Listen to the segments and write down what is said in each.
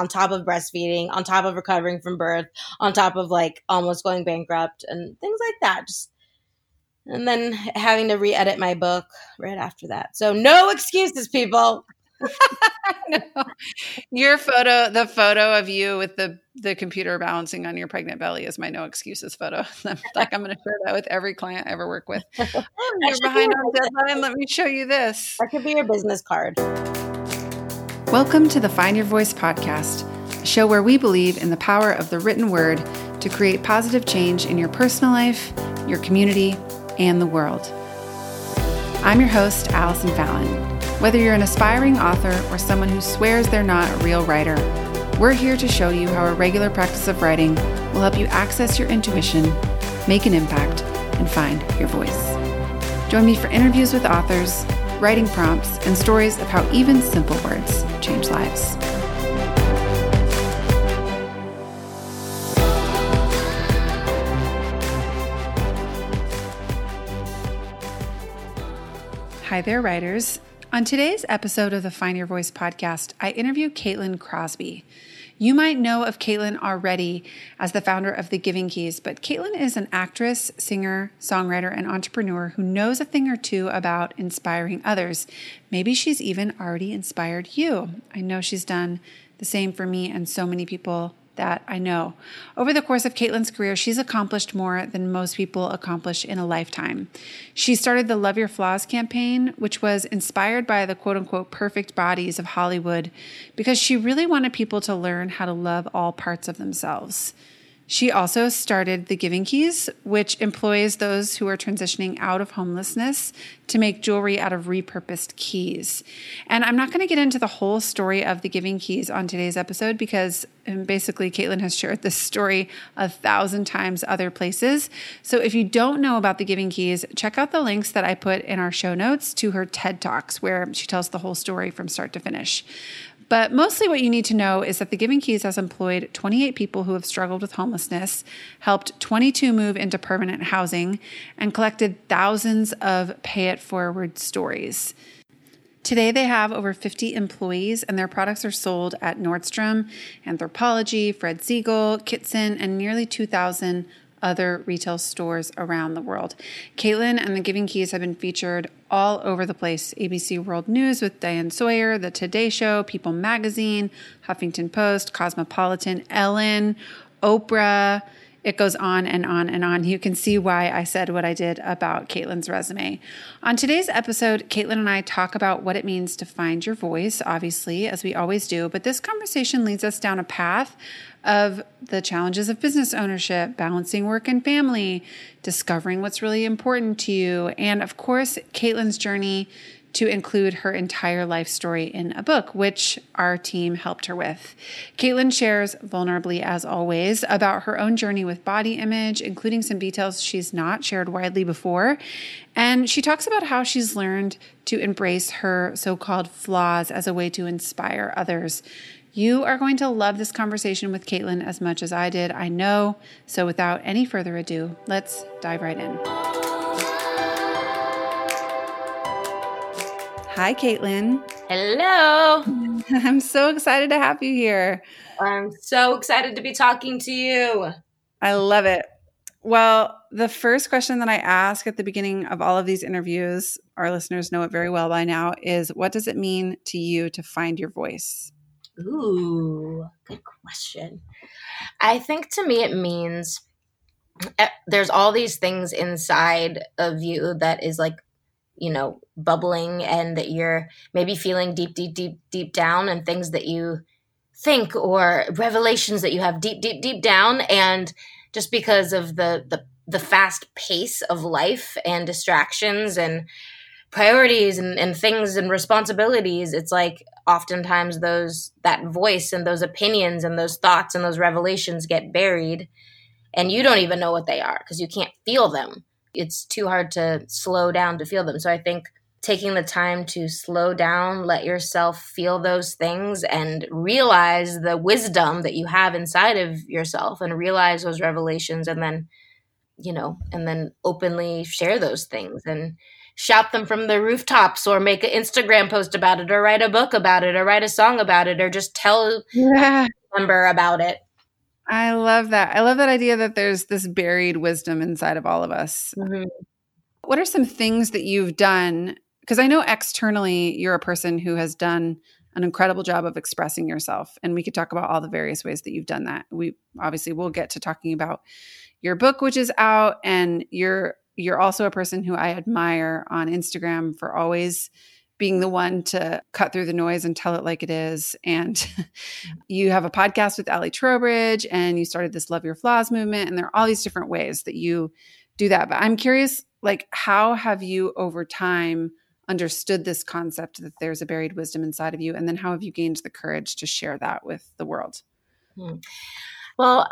on top of breastfeeding, on top of recovering from birth, on top of like almost going bankrupt and things like that. Just and then having to re-edit my book right after that. So no excuses, people. no. Your photo, the photo of you with the the computer balancing on your pregnant belly is my no excuses photo. like I'm going to share that with every client I ever work with. Oh, you're behind on deadline. Let me show you this. That could be your business card. Welcome to the Find Your Voice podcast, a show where we believe in the power of the written word to create positive change in your personal life, your community, and the world. I'm your host, Allison Fallon. Whether you're an aspiring author or someone who swears they're not a real writer, we're here to show you how a regular practice of writing will help you access your intuition, make an impact, and find your voice. Join me for interviews with authors writing prompts, and stories of how even simple words change lives. Hi there, writers. On today's episode of the Find Your Voice podcast, I interview Caitlin Crosby. You might know of Caitlin already as the founder of The Giving Keys, but Caitlin is an actress, singer, songwriter, and entrepreneur who knows a thing or two about inspiring others. Maybe she's even already inspired you. I know she's done the same for me and so many people that I know. Over the course of Caitlin's career, she's accomplished more than most people accomplish in a lifetime. She started the Love Your Flaws campaign, which was inspired by the quote unquote perfect bodies of Hollywood, because she really wanted people to learn how to love all parts of themselves. She also started the Giving Keys, which employs those who are transitioning out of homelessness to make jewelry out of repurposed keys. And I'm not going to get into the whole story of the Giving Keys on today's episode because um, basically Caitlin has shared this story a thousand times other places. So if you don't know about the Giving Keys, check out the links that I put in our show notes to her TED Talks, where she tells the whole story from start to finish. But mostly what you need to know is that the Giving Keys has employed 28 people who have struggled with homelessness, helped 22 move into permanent housing, and collected thousands of pay it forward stories. Today, they have over 50 employees, and their products are sold at Nordstrom, Anthropologie, Fred Segal, Kitson, and nearly 2,000 other retail stores around the world. Caitlin and the Giving Keys have been featured all over the place ABC World News with Diane Sawyer, The Today Show, People Magazine, Huffington Post, Cosmopolitan, Ellen, Oprah. It goes on and on and on. You can see why I said what I did about Caitlin's resume. On today's episode, Caitlin and I talk about what it means to find your voice, obviously, as we always do. But this conversation leads us down a path of the challenges of business ownership, balancing work and family, discovering what's really important to you, and of course, Caitlin's journey to include her entire life story in a book, which our team helped her with. Caitlin shares vulnerably, as always, about her own journey with body image, including some details she's not shared widely before. And she talks about how she's learned to embrace her so called flaws as a way to inspire others. You are going to love this conversation with Caitlin as much as I did, I know. So without any further ado, let's dive right in. Hi, Caitlin. Hello. I'm so excited to have you here. I'm so excited to be talking to you. I love it. Well, the first question that I ask at the beginning of all of these interviews, our listeners know it very well by now, is what does it mean to you to find your voice? Ooh, good question. I think to me it means eh, there's all these things inside of you that is like, you know, bubbling and that you're maybe feeling deep, deep, deep, deep down and things that you think or revelations that you have deep, deep, deep down. And just because of the, the, the fast pace of life and distractions and priorities and, and things and responsibilities it's like oftentimes those that voice and those opinions and those thoughts and those revelations get buried and you don't even know what they are because you can't feel them it's too hard to slow down to feel them so i think taking the time to slow down let yourself feel those things and realize the wisdom that you have inside of yourself and realize those revelations and then you know and then openly share those things and shout them from the rooftops or make an Instagram post about it or write a book about it or write a song about it or just tell yeah. a member about it. I love that. I love that idea that there's this buried wisdom inside of all of us. Mm-hmm. What are some things that you've done? Because I know externally you're a person who has done an incredible job of expressing yourself. And we could talk about all the various ways that you've done that. We obviously will get to talking about your book, which is out, and you're you're also a person who I admire on Instagram for always being the one to cut through the noise and tell it like it is. And you have a podcast with Ali Trowbridge and you started this Love Your Flaws movement. And there are all these different ways that you do that. But I'm curious, like, how have you over time understood this concept that there's a buried wisdom inside of you? And then how have you gained the courage to share that with the world? Hmm. Well,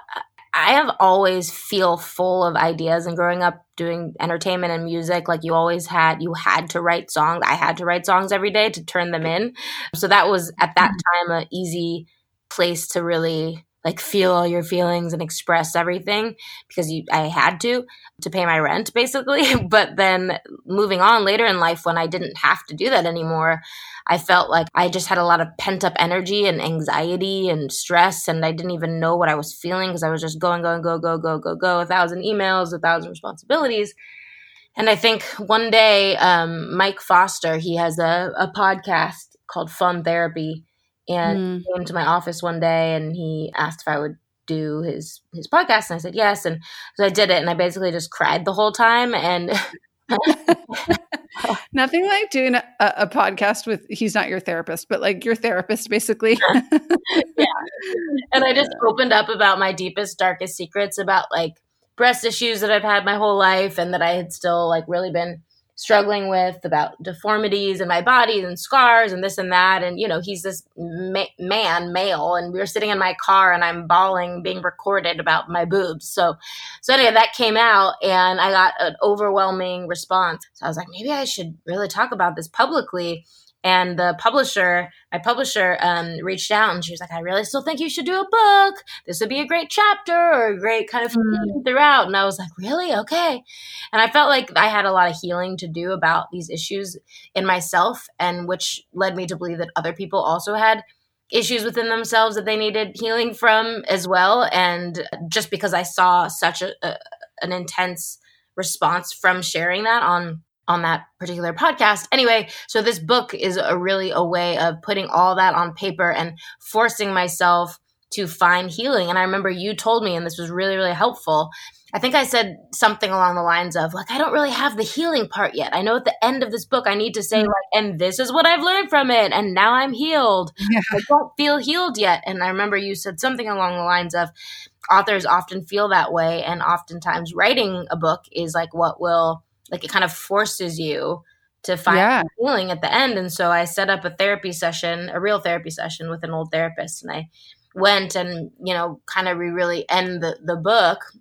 I have always feel full of ideas and growing up doing entertainment and music like you always had you had to write songs I had to write songs every day to turn them in so that was at that mm-hmm. time an easy place to really like feel all your feelings and express everything because you I had to to pay my rent basically. But then moving on later in life when I didn't have to do that anymore I felt like I just had a lot of pent up energy and anxiety and stress and I didn't even know what I was feeling because I was just going going go go go go go a thousand emails a thousand responsibilities. And I think one day um, Mike Foster he has a, a podcast called Fun Therapy and mm. came to my office one day and he asked if I would do his his podcast and I said yes and so I did it and I basically just cried the whole time and Nothing like doing a, a, podcast with he's not your therapist, but like your therapist basically. yeah. And I just opened up about my deepest, darkest secrets about like breast issues that I've had my whole life and that I had still like really been struggling with about deformities in my body and scars and this and that. And, you know, he's this ma- man, male, and we were sitting in my car and I'm bawling, being recorded about my boobs. So, so anyway, that came out and I got an overwhelming response. So I was like, maybe I should really talk about this publicly and the publisher my publisher um, reached out and she was like i really still think you should do a book. This would be a great chapter or a great kind of mm. throughout. And i was like really? Okay. And i felt like i had a lot of healing to do about these issues in myself and which led me to believe that other people also had issues within themselves that they needed healing from as well. And just because i saw such a, a an intense response from sharing that on on that particular podcast. Anyway, so this book is a really a way of putting all that on paper and forcing myself to find healing. And I remember you told me, and this was really, really helpful. I think I said something along the lines of, like, I don't really have the healing part yet. I know at the end of this book, I need to say, mm-hmm. like, and this is what I've learned from it. And now I'm healed. Yeah. I don't feel healed yet. And I remember you said something along the lines of, authors often feel that way. And oftentimes writing a book is like what will like it kind of forces you to find yeah. healing at the end. And so I set up a therapy session, a real therapy session with an old therapist, and I went and you know kind of we really end the the book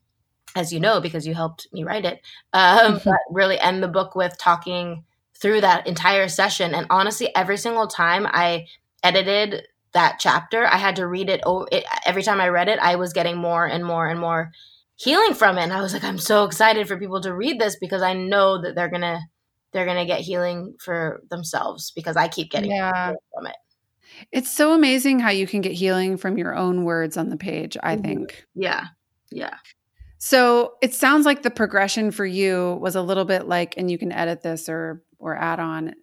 as you know because you helped me write it um, mm-hmm. but really end the book with talking through that entire session and honestly every single time i edited that chapter i had to read it, it every time i read it i was getting more and more and more healing from it. And I was like, I'm so excited for people to read this because I know that they're gonna they're gonna get healing for themselves because I keep getting yeah. from it. It's so amazing how you can get healing from your own words on the page, I mm-hmm. think. Yeah. Yeah. So it sounds like the progression for you was a little bit like, and you can edit this or or add on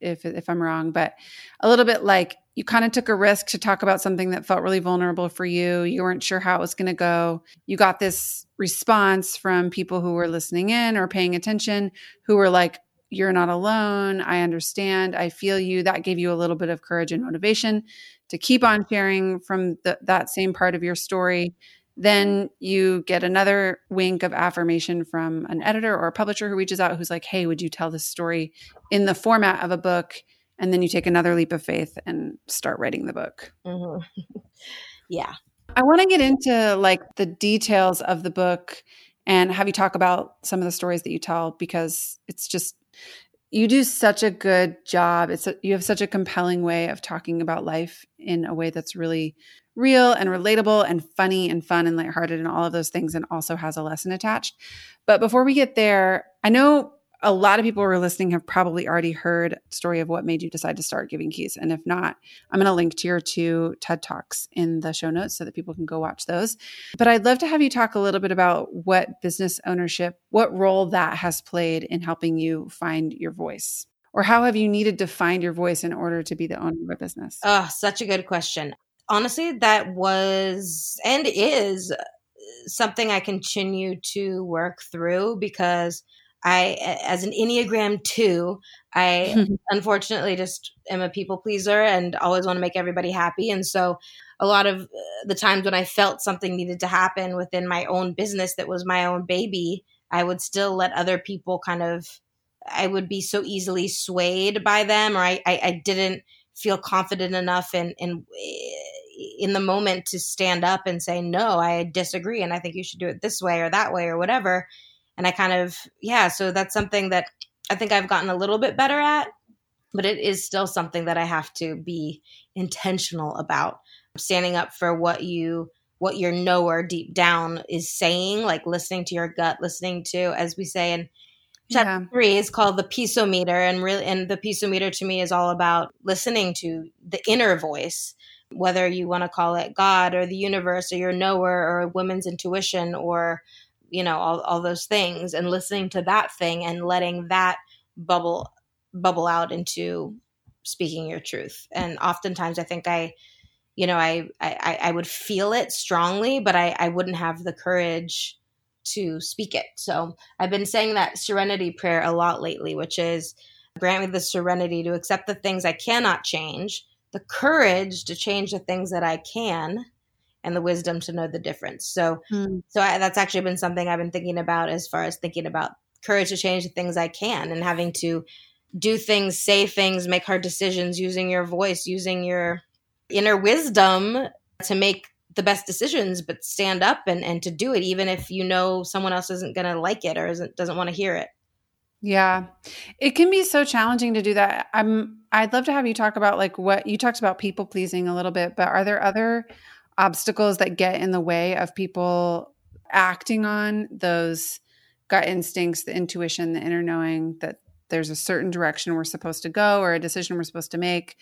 if if I'm wrong, but a little bit like you kind of took a risk to talk about something that felt really vulnerable for you. You weren't sure how it was going to go. You got this response from people who were listening in or paying attention who were like, You're not alone. I understand. I feel you. That gave you a little bit of courage and motivation to keep on sharing from the, that same part of your story. Then you get another wink of affirmation from an editor or a publisher who reaches out who's like, Hey, would you tell this story in the format of a book? And then you take another leap of faith and start writing the book. Mm-hmm. yeah. I want to get into like the details of the book and have you talk about some of the stories that you tell because it's just you do such a good job. It's a, you have such a compelling way of talking about life in a way that's really real and relatable and funny and fun and lighthearted and all of those things and also has a lesson attached. But before we get there, I know a lot of people who are listening have probably already heard story of what made you decide to start Giving Keys. And if not, I'm going to link to your two TED Talks in the show notes so that people can go watch those. But I'd love to have you talk a little bit about what business ownership, what role that has played in helping you find your voice. Or how have you needed to find your voice in order to be the owner of a business? Oh, such a good question. Honestly, that was and is something I continue to work through because I, as an Enneagram 2, I unfortunately just am a people pleaser and always want to make everybody happy. And so, a lot of uh, the times when I felt something needed to happen within my own business that was my own baby, I would still let other people kind of, I would be so easily swayed by them, or I, I, I didn't feel confident enough in, in, in the moment to stand up and say, no, I disagree. And I think you should do it this way or that way or whatever and I kind of yeah, so that's something that I think I've gotten a little bit better at, but it is still something that I have to be intentional about standing up for what you what your knower deep down is saying, like listening to your gut, listening to, as we say in chapter yeah. three, is called the peaceometer, and really, and the peaceometer to me is all about listening to the inner voice, whether you want to call it God or the universe or your knower or a woman's intuition or you know all, all those things and listening to that thing and letting that bubble bubble out into speaking your truth. And oftentimes i think i you know i i, I would feel it strongly but I, I wouldn't have the courage to speak it. So i've been saying that serenity prayer a lot lately which is grant me the serenity to accept the things i cannot change the courage to change the things that i can and the wisdom to know the difference. So, mm. so I, that's actually been something I've been thinking about as far as thinking about courage to change the things I can and having to do things, say things, make hard decisions using your voice, using your inner wisdom to make the best decisions, but stand up and, and to do it, even if you know someone else isn't going to like it or isn't, doesn't want to hear it. Yeah. It can be so challenging to do that. I'm I'd love to have you talk about like what you talked about people pleasing a little bit, but are there other obstacles that get in the way of people acting on those gut instincts, the intuition, the inner knowing that there's a certain direction we're supposed to go or a decision we're supposed to make.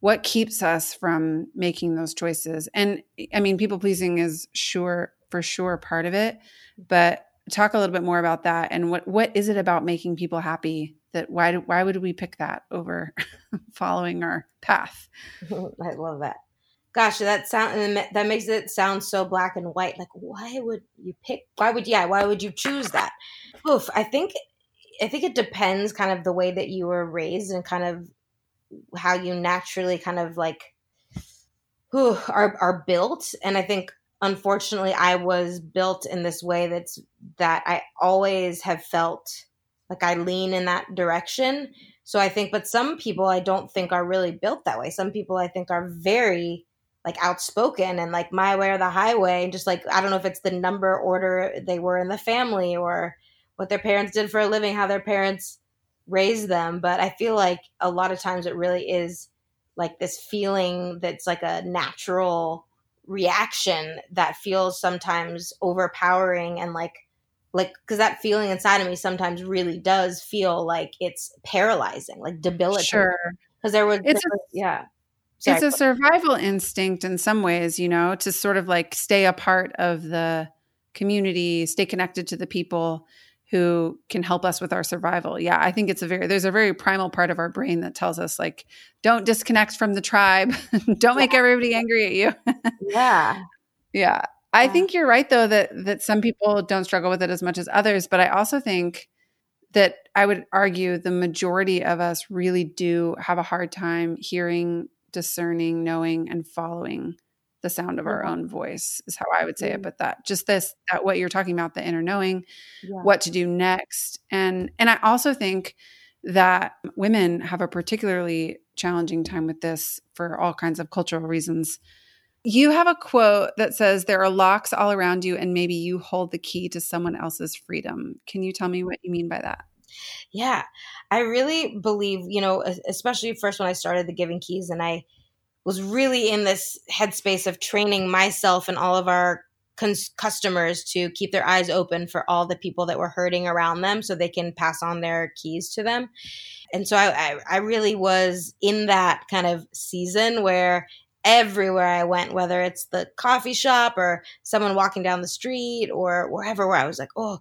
What keeps us from making those choices? And I mean, people pleasing is sure for sure part of it, but talk a little bit more about that and what what is it about making people happy that why do, why would we pick that over following our path? I love that gosh that sound that makes it sound so black and white like why would you pick why would yeah why would you choose that? Oof i think i think it depends kind of the way that you were raised and kind of how you naturally kind of like who are are built. And i think unfortunately i was built in this way that's that i always have felt like i lean in that direction. So i think but some people i don't think are really built that way. Some people i think are very like outspoken and like my way or the highway and just like i don't know if it's the number order they were in the family or what their parents did for a living how their parents raised them but i feel like a lot of times it really is like this feeling that's like a natural reaction that feels sometimes overpowering and like like because that feeling inside of me sometimes really does feel like it's paralyzing like debilitating. Sure. Because there was it's there was, yeah Sorry. It's a survival instinct in some ways, you know, to sort of like stay a part of the community, stay connected to the people who can help us with our survival. Yeah, I think it's a very there's a very primal part of our brain that tells us like don't disconnect from the tribe. don't make everybody angry at you. yeah. Yeah. I yeah. think you're right though that that some people don't struggle with it as much as others, but I also think that I would argue the majority of us really do have a hard time hearing discerning, knowing, and following the sound of our mm-hmm. own voice is how I would say it. Mm-hmm. But that just this that what you're talking about, the inner knowing, yeah. what to do next. And and I also think that women have a particularly challenging time with this for all kinds of cultural reasons. You have a quote that says, There are locks all around you, and maybe you hold the key to someone else's freedom. Can you tell me what you mean by that? Yeah, I really believe, you know, especially first when I started the Giving Keys and I was really in this headspace of training myself and all of our cons- customers to keep their eyes open for all the people that were hurting around them so they can pass on their keys to them. And so I, I, I really was in that kind of season where everywhere I went, whether it's the coffee shop or someone walking down the street or wherever where I was like, oh,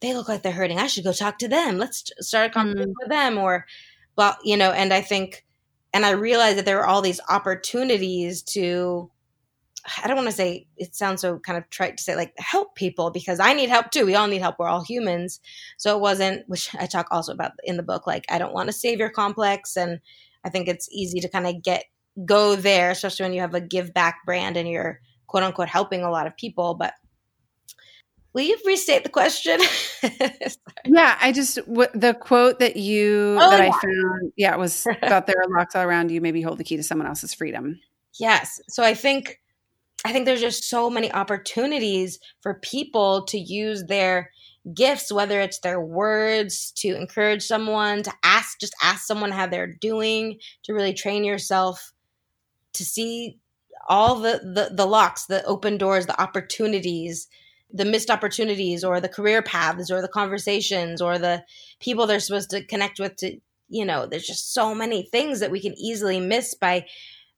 they look like they're hurting. I should go talk to them. Let's start a conversation mm. with them. Or, well, you know, and I think, and I realized that there were all these opportunities to I don't want to say it sounds so kind of trite to say like help people because I need help too. We all need help. We're all humans. So it wasn't, which I talk also about in the book, like I don't want a savior complex. And I think it's easy to kind of get, go there, especially when you have a give back brand and you're quote unquote helping a lot of people. But will you restate the question? yeah, I just, what, the quote that you, oh, that yeah. I found, yeah, it was about there are locks all around you, maybe hold the key to someone else's freedom. Yes. So I think, I think there's just so many opportunities for people to use their gifts, whether it's their words to encourage someone, to ask, just ask someone how they're doing, to really train yourself to see all the, the, the locks, the open doors, the opportunities, the missed opportunities, or the career paths, or the conversations, or the people they're supposed to connect with to, you know, there's just so many things that we can easily miss by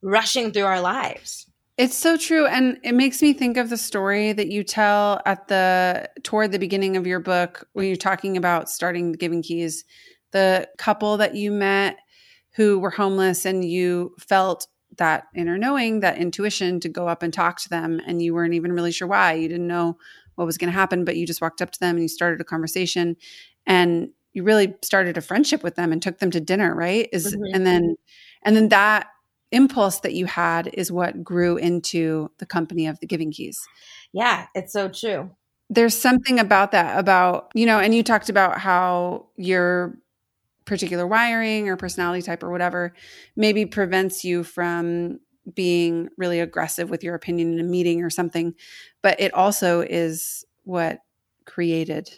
rushing through our lives. It's so true. And it makes me think of the story that you tell at the toward the beginning of your book when you're talking about starting Giving Keys, the couple that you met who were homeless and you felt that inner knowing, that intuition to go up and talk to them. And you weren't even really sure why. You didn't know what was going to happen, but you just walked up to them and you started a conversation and you really started a friendship with them and took them to dinner, right? Is mm-hmm. and then and then that impulse that you had is what grew into the company of the Giving Keys. Yeah, it's so true. There's something about that, about, you know, and you talked about how your particular wiring or personality type or whatever maybe prevents you from being really aggressive with your opinion in a meeting or something. But it also is what created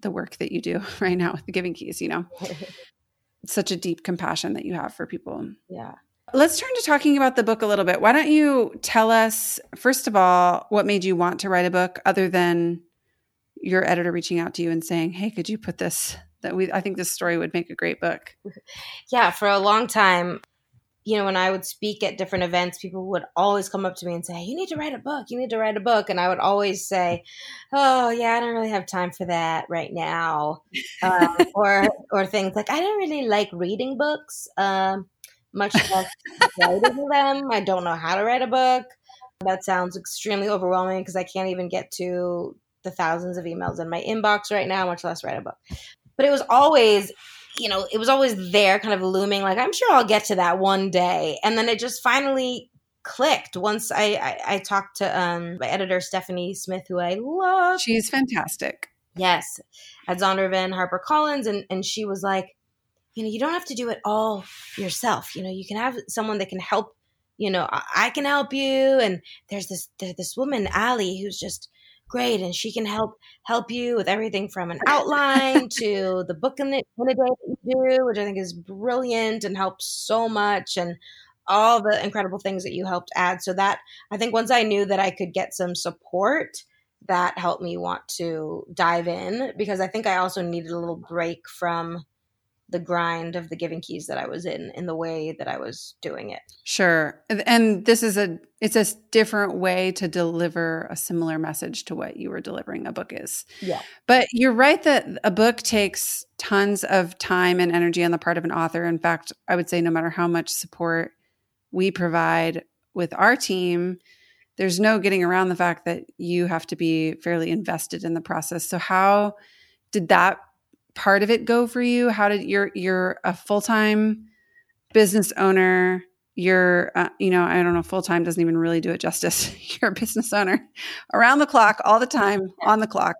the work that you do right now with the Giving Keys, you know? Such a deep compassion that you have for people. Yeah. Let's turn to talking about the book a little bit. Why don't you tell us, first of all, what made you want to write a book other than your editor reaching out to you and saying, Hey, could you put this? That we, I think this story would make a great book. Yeah, for a long time, you know, when I would speak at different events, people would always come up to me and say, You need to write a book. You need to write a book. And I would always say, Oh, yeah, I don't really have time for that right now. Um, or, or things like, I don't really like reading books. Um, much less writing them. I don't know how to write a book. That sounds extremely overwhelming because I can't even get to the thousands of emails in my inbox right now, much less write a book. But it was always, you know, it was always there, kind of looming, like, I'm sure I'll get to that one day. And then it just finally clicked once I, I, I talked to um, my editor, Stephanie Smith, who I love. She's fantastic. Yes, at Zondervan harper collins And, and she was like, you know, you don't have to do it all yourself. You know, you can have someone that can help. You know, I, I can help you, and there's this there's this woman, Allie, who's just great, and she can help help you with everything from an outline to the book in, the, in a day that you do, which I think is brilliant and helps so much, and all the incredible things that you helped add. So that I think once I knew that I could get some support, that helped me want to dive in because I think I also needed a little break from the grind of the giving keys that I was in in the way that I was doing it. Sure. And this is a it's a different way to deliver a similar message to what you were delivering a book is. Yeah. But you're right that a book takes tons of time and energy on the part of an author. In fact, I would say no matter how much support we provide with our team, there's no getting around the fact that you have to be fairly invested in the process. So how did that part of it go for you? How did you're you're a full time business owner? You're uh, you know I don't know full time doesn't even really do it justice. you're a business owner around the clock all the time on the clock.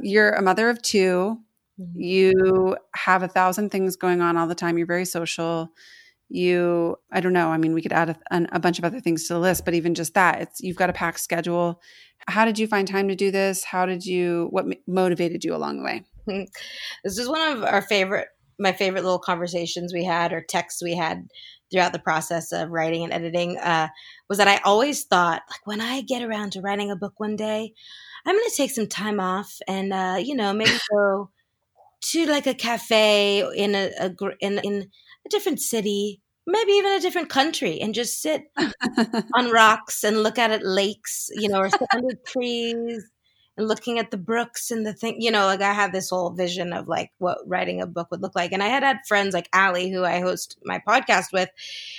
You're a mother of 2 mm-hmm. You have a thousand things going on all the time. You're very social you i don't know i mean we could add a, a, bunch of other things to the list but even just that it's you've got a packed schedule. How did you find time to do this? How did you what motivated you along the way? This is one of our favorite my favorite little conversations we had or texts we had throughout the process of writing and editing uh, was that I always thought, like, when I get around to writing a book one day, I'm going to take some time off and, uh, you know, maybe go to like a cafe in a, a in, in a different city maybe even a different country and just sit on rocks and look at it lakes, you know, or sit under trees and looking at the brooks and the thing, you know, like I had this whole vision of like what writing a book would look like. And I had had friends like Allie, who I host my podcast with.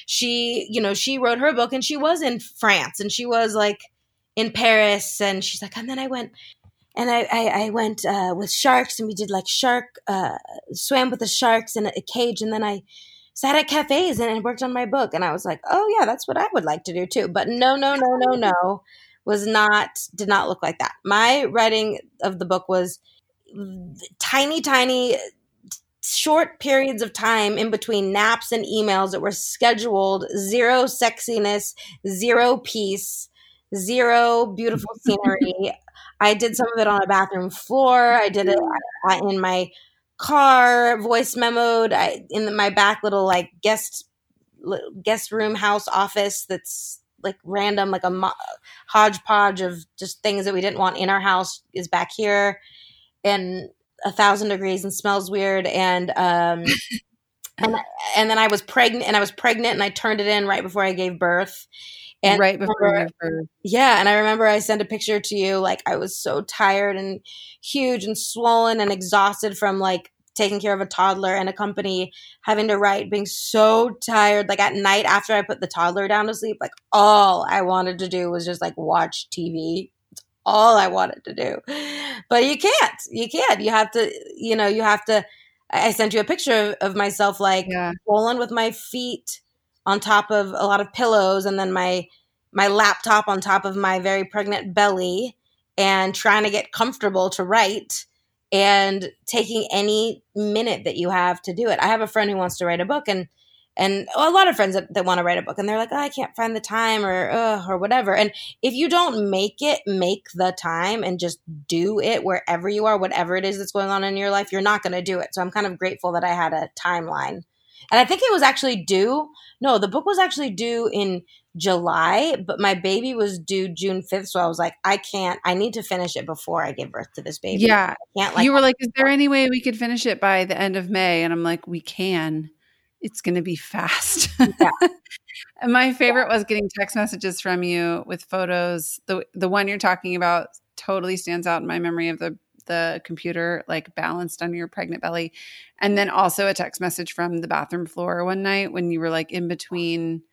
She, you know, she wrote her book and she was in France and she was like in Paris. And she's like, and then I went and I, I, I went uh, with sharks and we did like shark, uh, swam with the sharks in a, a cage. And then I, sat at cafes and worked on my book. And I was like, oh, yeah, that's what I would like to do too. But no, no, no, no, no, was not, did not look like that. My writing of the book was tiny, tiny, short periods of time in between naps and emails that were scheduled, zero sexiness, zero peace, zero beautiful scenery. I did some of it on a bathroom floor. I did it in my car, voice memoed I, in my back little like guest guest room house office that's like random, like a mo- hodgepodge of just things that we didn't want in our house is back here, and a thousand degrees and smells weird, and um, and and then I was pregnant, and I was pregnant, and I turned it in right before I gave birth, and right before yeah, and I remember I sent a picture to you, like I was so tired and huge and swollen and exhausted from like taking care of a toddler and a company, having to write, being so tired. Like at night after I put the toddler down to sleep, like all I wanted to do was just like watch TV. It's all I wanted to do. But you can't. You can't. You have to, you know, you have to. I sent you a picture of myself like yeah. rolling with my feet on top of a lot of pillows and then my my laptop on top of my very pregnant belly and trying to get comfortable to write and taking any minute that you have to do it. I have a friend who wants to write a book and and a lot of friends that, that want to write a book and they're like, oh, I can't find the time or or whatever. And if you don't make it, make the time and just do it wherever you are, whatever it is that's going on in your life, you're not going to do it. So I'm kind of grateful that I had a timeline and I think it was actually due. No, the book was actually due in July, but my baby was due June 5th. So I was like, I can't, I need to finish it before I give birth to this baby. Yeah. can't, like, you were like, is there any way we could finish it by the end of May? And I'm like, we can. It's going to be fast. Yeah. and my favorite was getting text messages from you with photos. The, the one you're talking about totally stands out in my memory of the the computer like balanced on your pregnant belly. And then also a text message from the bathroom floor one night when you were like in between.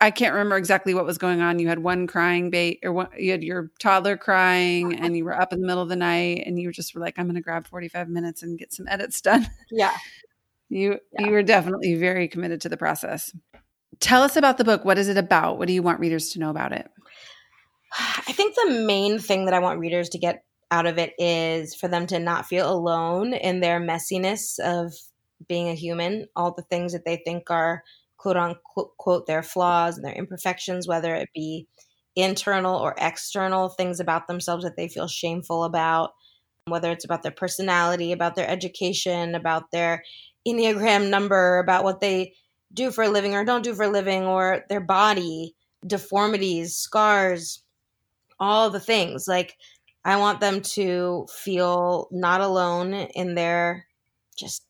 I can't remember exactly what was going on. You had one crying bait, or one, you had your toddler crying, and you were up in the middle of the night, and you were just were like, "I'm going to grab 45 minutes and get some edits done." Yeah, you yeah. you were definitely very committed to the process. Tell us about the book. What is it about? What do you want readers to know about it? I think the main thing that I want readers to get out of it is for them to not feel alone in their messiness of being a human, all the things that they think are quote unquote quote, their flaws and their imperfections, whether it be internal or external things about themselves that they feel shameful about, whether it's about their personality, about their education, about their Enneagram number, about what they do for a living or don't do for a living, or their body, deformities, scars, all the things. Like I want them to feel not alone in their just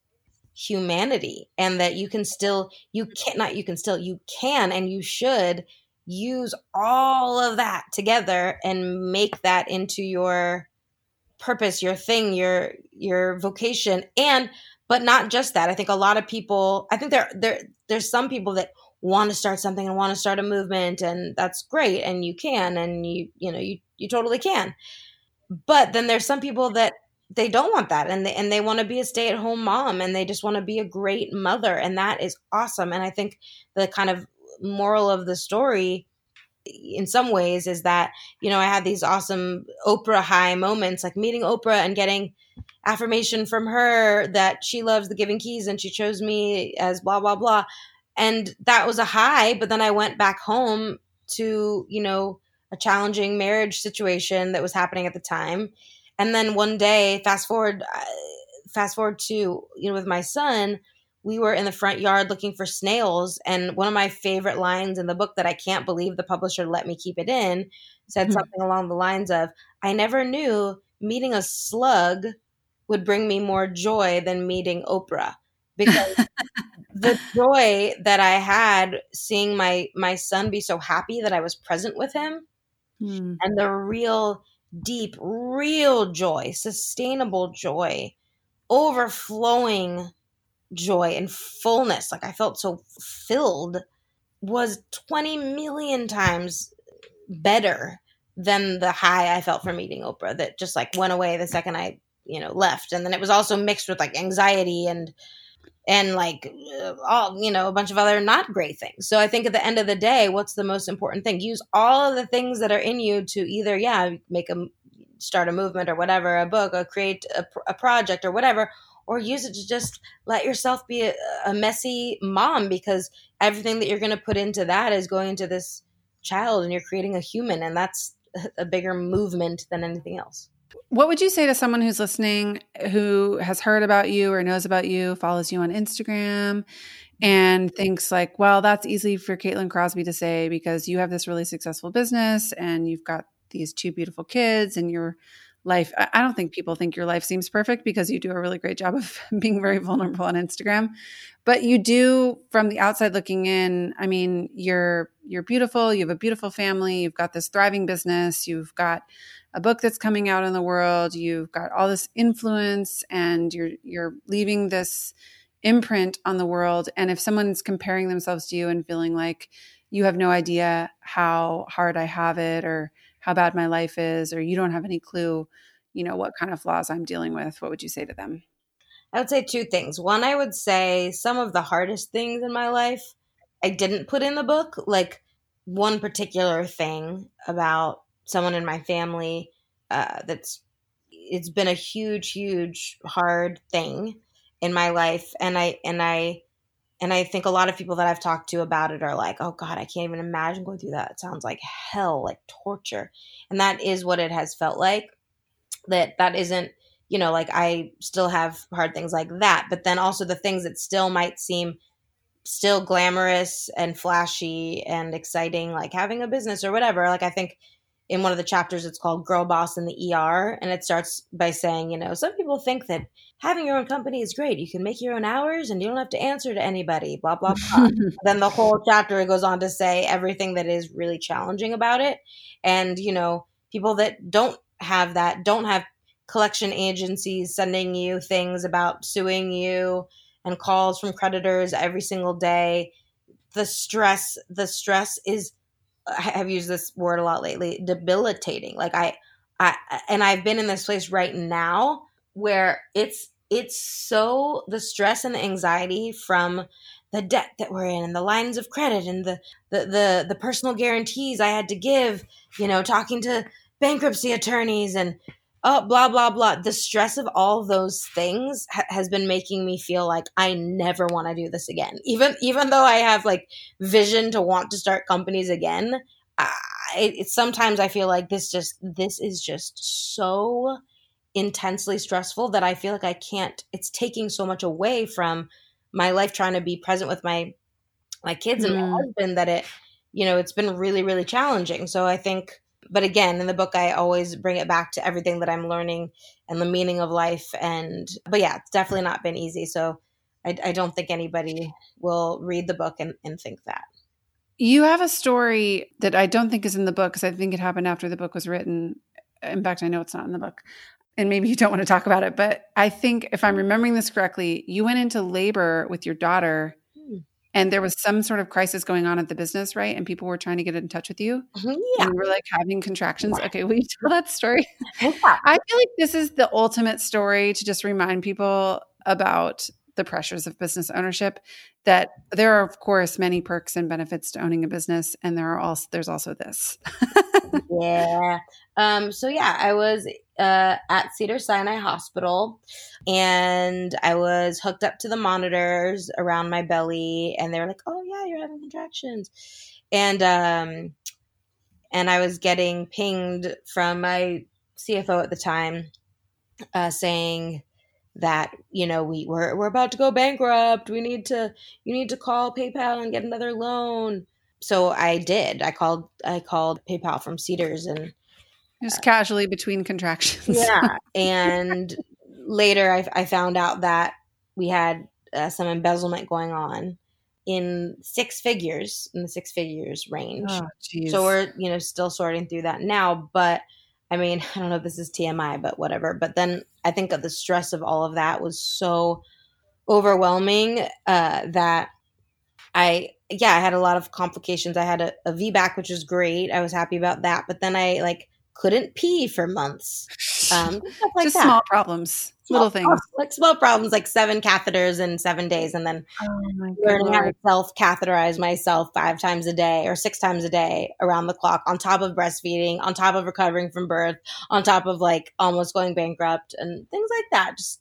humanity and that you can still you can not you can still you can and you should use all of that together and make that into your purpose your thing your your vocation. And but not just that. I think a lot of people i think there there there's some people that want to start something and want to start a movement and that's great and you can and you you know you you totally can but then there's some people that they don't want that and they and they want to be a stay-at-home mom and they just want to be a great mother and that is awesome and i think the kind of moral of the story in some ways is that you know i had these awesome oprah high moments like meeting oprah and getting affirmation from her that she loves the giving keys and she chose me as blah blah blah and that was a high but then i went back home to you know a challenging marriage situation that was happening at the time. And then one day, fast forward, uh, fast forward to you know with my son, we were in the front yard looking for snails and one of my favorite lines in the book that i can't believe the publisher let me keep it in said mm-hmm. something along the lines of i never knew meeting a slug would bring me more joy than meeting oprah because the joy that i had seeing my my son be so happy that i was present with him mm. and the real deep real joy sustainable joy overflowing joy and fullness like i felt so filled was 20 million times better than the high i felt from meeting oprah that just like went away the second i you know left and then it was also mixed with like anxiety and and like uh, all you know a bunch of other not great things. So i think at the end of the day what's the most important thing? Use all of the things that are in you to either yeah make a start a movement or whatever a book or create a, a project or whatever or use it to just let yourself be a, a messy mom because everything that you're going to put into that is going into this child and you're creating a human and that's a bigger movement than anything else what would you say to someone who's listening who has heard about you or knows about you, follows you on Instagram, and thinks like, well, that's easy for Caitlin Crosby to say because you have this really successful business and you've got these two beautiful kids and your life. I don't think people think your life seems perfect because you do a really great job of being very vulnerable on Instagram. But you do from the outside looking in, I mean, you're you're beautiful, you have a beautiful family, you've got this thriving business, you've got a book that's coming out in the world you've got all this influence and you're you're leaving this imprint on the world. And if someone's comparing themselves to you and feeling like you have no idea how hard I have it or how bad my life is or you don't have any clue you know what kind of flaws I'm dealing with what would you say to them? I would say two things. One I would say some of the hardest things in my life I didn't put in the book like one particular thing about someone in my family uh, that's it's been a huge huge hard thing in my life. And i and i and i think a lot of people that i've talked to about it are like oh god i can't even imagine going through that. It sounds like hell like torture. And that is what it has felt like that that isn't you know like i still have hard things like that. But then also the things that still might seem still glamorous and flashy and exciting like having a business or whatever like i think in one of the chapters it's called girl boss in the er and it starts by saying you know some people think that having your own company is great. You can make your own hours and you don't have to answer to anybody blah blah blah. Then the whole chapter goes on to say everything that is really challenging about it. And you know people that don't have that don't have collection agencies sending you things about suing you and calls from creditors every single day. The stress the stress is I have used this word a lot lately, debilitating. Like I, I, and I've been in this place right now where it's it's so the stress and the anxiety from the debt that we're in and the lines of credit and the the the, the personal guarantees I had to give, you know, talking to bankruptcy attorneys and oh blah blah blah the stress of all of things ha- has been making me feel like i never want to do this again even even though i have like vision to want to start companies again I, it, sometimes i feel like this just this is just so intensely stressful that i feel like i can't it's taking so much away from my life trying to be present with my my kids mm. and my mm. husband that it you know it's been really really challenging so i think but again in the book i always bring it back to everything that i'm learning and the meaning of life and but yeah it's definitely not been easy. So i, I don't think anybody will read the book and, and think that. You have a story that i don't think is in the book because i think it happened after the book was written. In fact i know it's not in the book and maybe you don't want to talk about it but i think if i'm remembering this correctly you went into labor with your daughter and there was some sort of crisis going on at the business, right? And people were trying to get in touch with you. Mm-hmm, yeah. And we're like having contractions. Okay, will you tell that story? Yeah. I feel like this is the ultimate story to just remind people about the pressures of business ownership that there are of course many perks and benefits to owning a business and there are also there's also this. Yeah. Um so yeah i was uh, at Cedars-Sinai Hospital, and I was hooked up to the monitors around my belly, and they were like, "Oh yeah, you're having contractions," and um, and I was getting pinged from my CFO at the time, uh, saying that you know we we're, we're about to go bankrupt. We need to you need to call paypal and get another loan. So i did. I called i called paypal from cedars and just uh, casually between contractions. Yeah. And later I, I, found out that we had uh, some embezzlement going on in six figures in the six figures range. Oh, so we're you know still sorting through that now but I mean, I don't know if this is TMI, but whatever. But then I think of the stress of all of that was so overwhelming uh, that I, yeah, I had a lot of complications. I had a, a VBAC, which was great. I was happy about that. But then I like couldn't pee for months. Um, like Just that. small problems, small little things, like small problems, like seven catheters in seven days, and then oh learning how to self catheterize myself five times a day or six times a day around the clock, on top of breastfeeding, on top of recovering from birth, on top of like almost going bankrupt and things like that. Just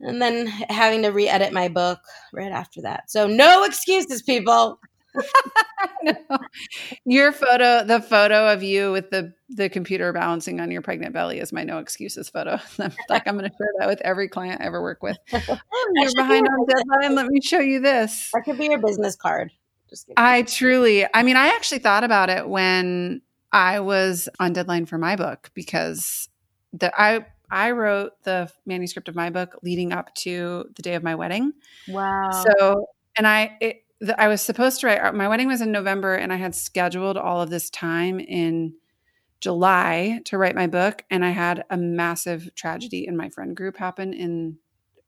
and then having to re-edit my book right after that. So no excuses, people. No. Your photo, the photo of you with the the computer balancing on your pregnant belly is my no excuses photo. like I'm going to share that with every client I ever work with. Oh, you're behind on deadline. Let me show you this. That could be your business card. I truly, I mean, I actually thought about it when I was on deadline for my book because the I I wrote the manuscript of my book leading up to the day of my wedding. Wow. So, and I it, the, I was supposed to write. Uh, my wedding was in November, and I had scheduled all of this time in July to write my book, and I had a massive tragedy in my friend group happen in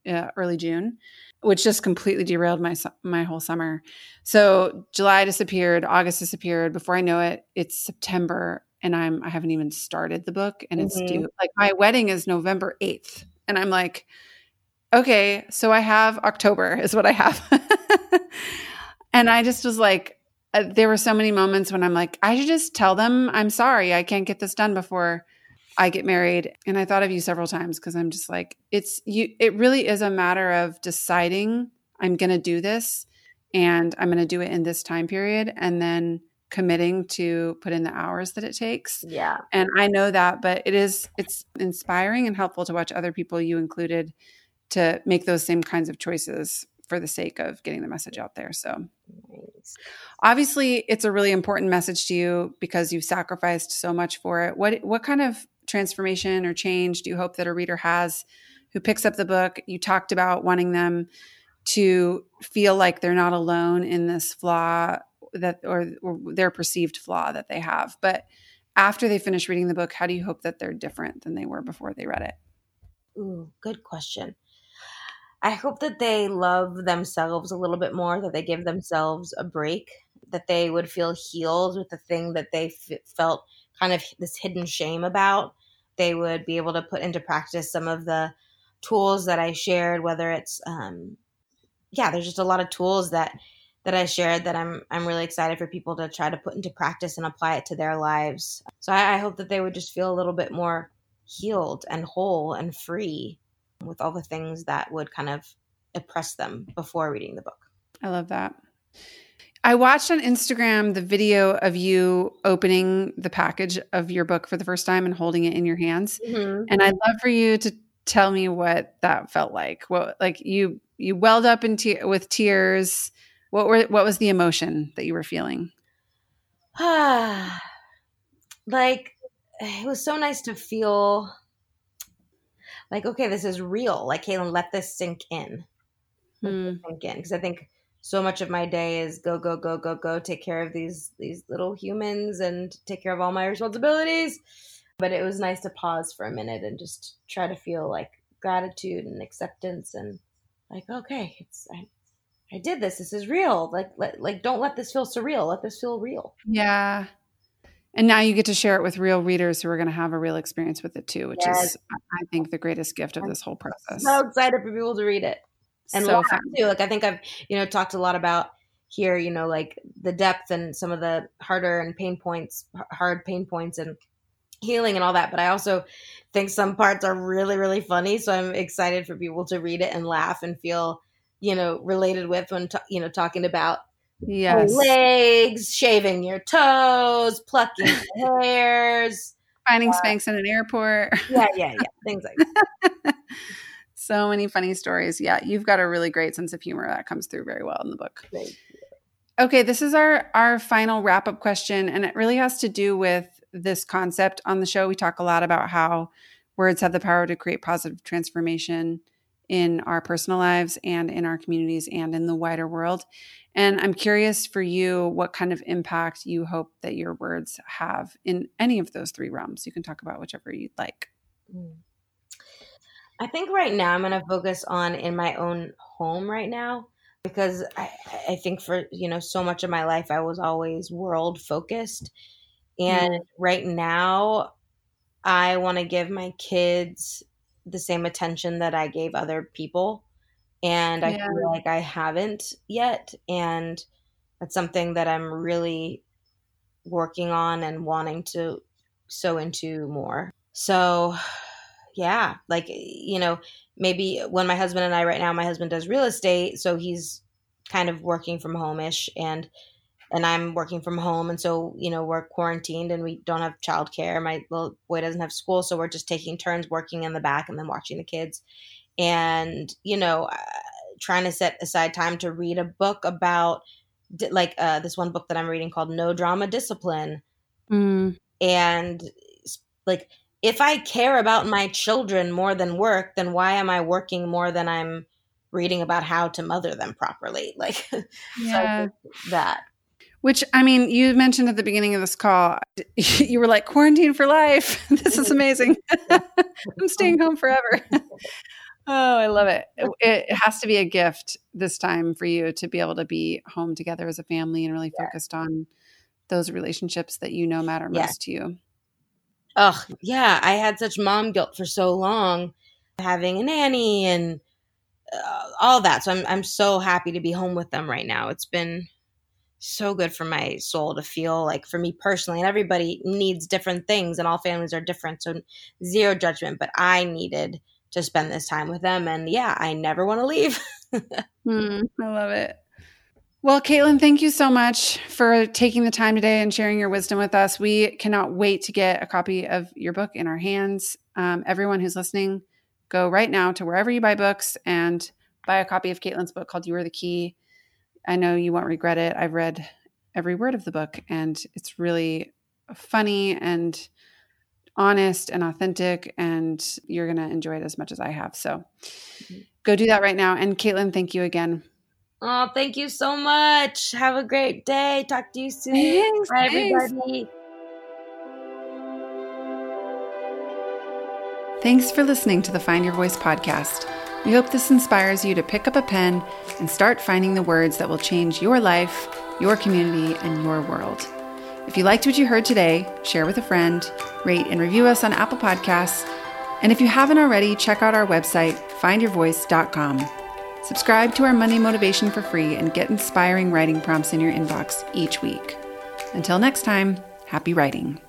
uh, early June, which just completely derailed my my whole summer. So July disappeared, August disappeared. Before I know it, it's September, and I'm I haven't even started the book, and mm-hmm. it's due. Like my wedding is November eighth, and I'm like, okay, so I have October is what I have. And I just was like, uh, there were so many moments when I'm like, I should just tell them I'm sorry. I can't get this done before I get married. And I thought of you several times because I'm just like, it's you, it really is a matter of deciding I'm going to do this and I'm going to do it in this time period and then committing to put in the hours that it takes. Yeah. And I know that, but it is, it's inspiring and helpful to watch other people you included to make those same kinds of choices for the sake of getting the message out there. So, nice. obviously, it's a really important message to you because you've sacrificed so much for it. What what kind of transformation or change do you hope that a reader has who picks up the book? You talked about wanting them to feel like they're not alone in this flaw that or, or their perceived flaw that they have, but after they finish reading the book, how do you hope that they're different than they were before they read it? Ooh, good question. I hope that they love themselves a little bit more, that they give themselves a break, that they would feel healed with the thing that they f- felt kind of this hidden shame about. They would be able to put into practice some of the tools that I shared, whether it's, um, yeah, there's just a lot of tools that that I shared that I'm I'm really excited for people to try to put into practice and apply it to their lives. So I, I hope that they would just feel a little bit more healed and whole and free with all the things that would kind of oppress them before reading the book. I love that. I watched on Instagram the video of you opening the package of your book for the first time and holding it in your hands. Mm-hmm. And I'd love for you to tell me what that felt like. What like you you welled up in te- with tears. What were what was the emotion that you were feeling? Like it was so nice to feel like, okay, this is real. Like, Caitlin, let this sink in. Mm. Sink in. Because I think so much of my day is go, go, go, go, go, take care of these these little humans and take care of all my responsibilities. But it was nice to pause for a minute and just try to feel like gratitude and acceptance and like, okay, it's I, I did this. This is real. Like, let, like, don't let this feel surreal. Let this feel real. Yeah. And now you get to share it with real readers who are going to have a real experience with it too, which yes. is, I think, the greatest gift of this whole process. So excited for people to read it and so fun. too. Like I think I've you know talked a lot about here, you know, like the depth and some of the harder and pain points, hard pain points, and healing and all that. But I also think some parts are really really funny, so I'm excited for people to read it and laugh and feel you know related with when you know talking about yes. legs, shaving your toes, plucking hairs, finding uh, Spanx in an airport. yeah, yeah, yeah, things like that. so many funny stories. Yeah, you've got a really great sense of humor that comes through very well in the book. Okay, this is our our final wrap up question, and it really has to do with this concept on the show. We talk a lot about how words have the power to create positive transformation in our personal lives and in our communities and in the wider world. And I'm curious for you what kind of impact you hope that your words have in any of those three realms. You can talk about whichever you'd like. Mm. I think right now I'm going to focus on in my own home right now because I, I think for you know so much of my life I was always world focused and mm-hmm. right now I want to give my kids the same attention that I gave other people and I feel like I haven't yet and that's something that I'm really working on and wanting to sow into more. So yeah, like you know, maybe when my husband and I right now, my husband does real estate, so he's kind of working from home-ish and and I'm working from home and so you know we're quarantined and we don't have childcare my little boy doesn't have school so we're just taking turns working in the back and then watching the kids and you know uh, trying to set aside time to read a book about like uh, this one book that I'm reading called No Drama Discipline mm. and like if I care about my children more than work, then why am I working more than I'm reading about how to mother them properly? Like yeah. so that. Which I mean, you mentioned at the beginning of this call, you were like quarantine for life. this is amazing. I'm staying home forever. oh, I love it. it. has to be a gift this time for you to be able to be home together as a family and really yeah. focused on those relationships that you know matter yeah. most to you. Oh, yeah. I had such mom guilt for so long, having a nanny and uh, all that. So I'm, I'm so happy to be home with them right now. It's been so good for my soul to feel like for me personally and everybody needs different things and all families are different so zero judgment but i needed to spend this time with them and yeah i never want to leave mm, i love it well, Caitlin, thank you so much for taking the time today and sharing your wisdom with us. We cannot wait to get a copy of your book in our hands. Um, everyone who's listening, go right now to wherever you buy books and buy a copy of Caitlin's book called You Are the Key. I know you won't regret it. I've read every word of the book, and it's really funny and honest and authentic, and you're going to enjoy it as much as I have. So mm-hmm. go do that right now. And Caitlin, thank you again Oh, thank you so much. Have a great day. Talk to you soon. Thanks, Bye, everybody. Thanks for listening to the Find Your Voice podcast. We hope this inspires you to pick up a pen and start finding the words that will change your life, your community, and your world. If you liked what you heard today, share with a friend, rate and review us on Apple Podcasts. And if you haven't already, check out our website, findyourvoice.com. Subscribe to our Monday Motivation for free and get inspiring writing prompts in your inbox each week. Until next time, happy writing.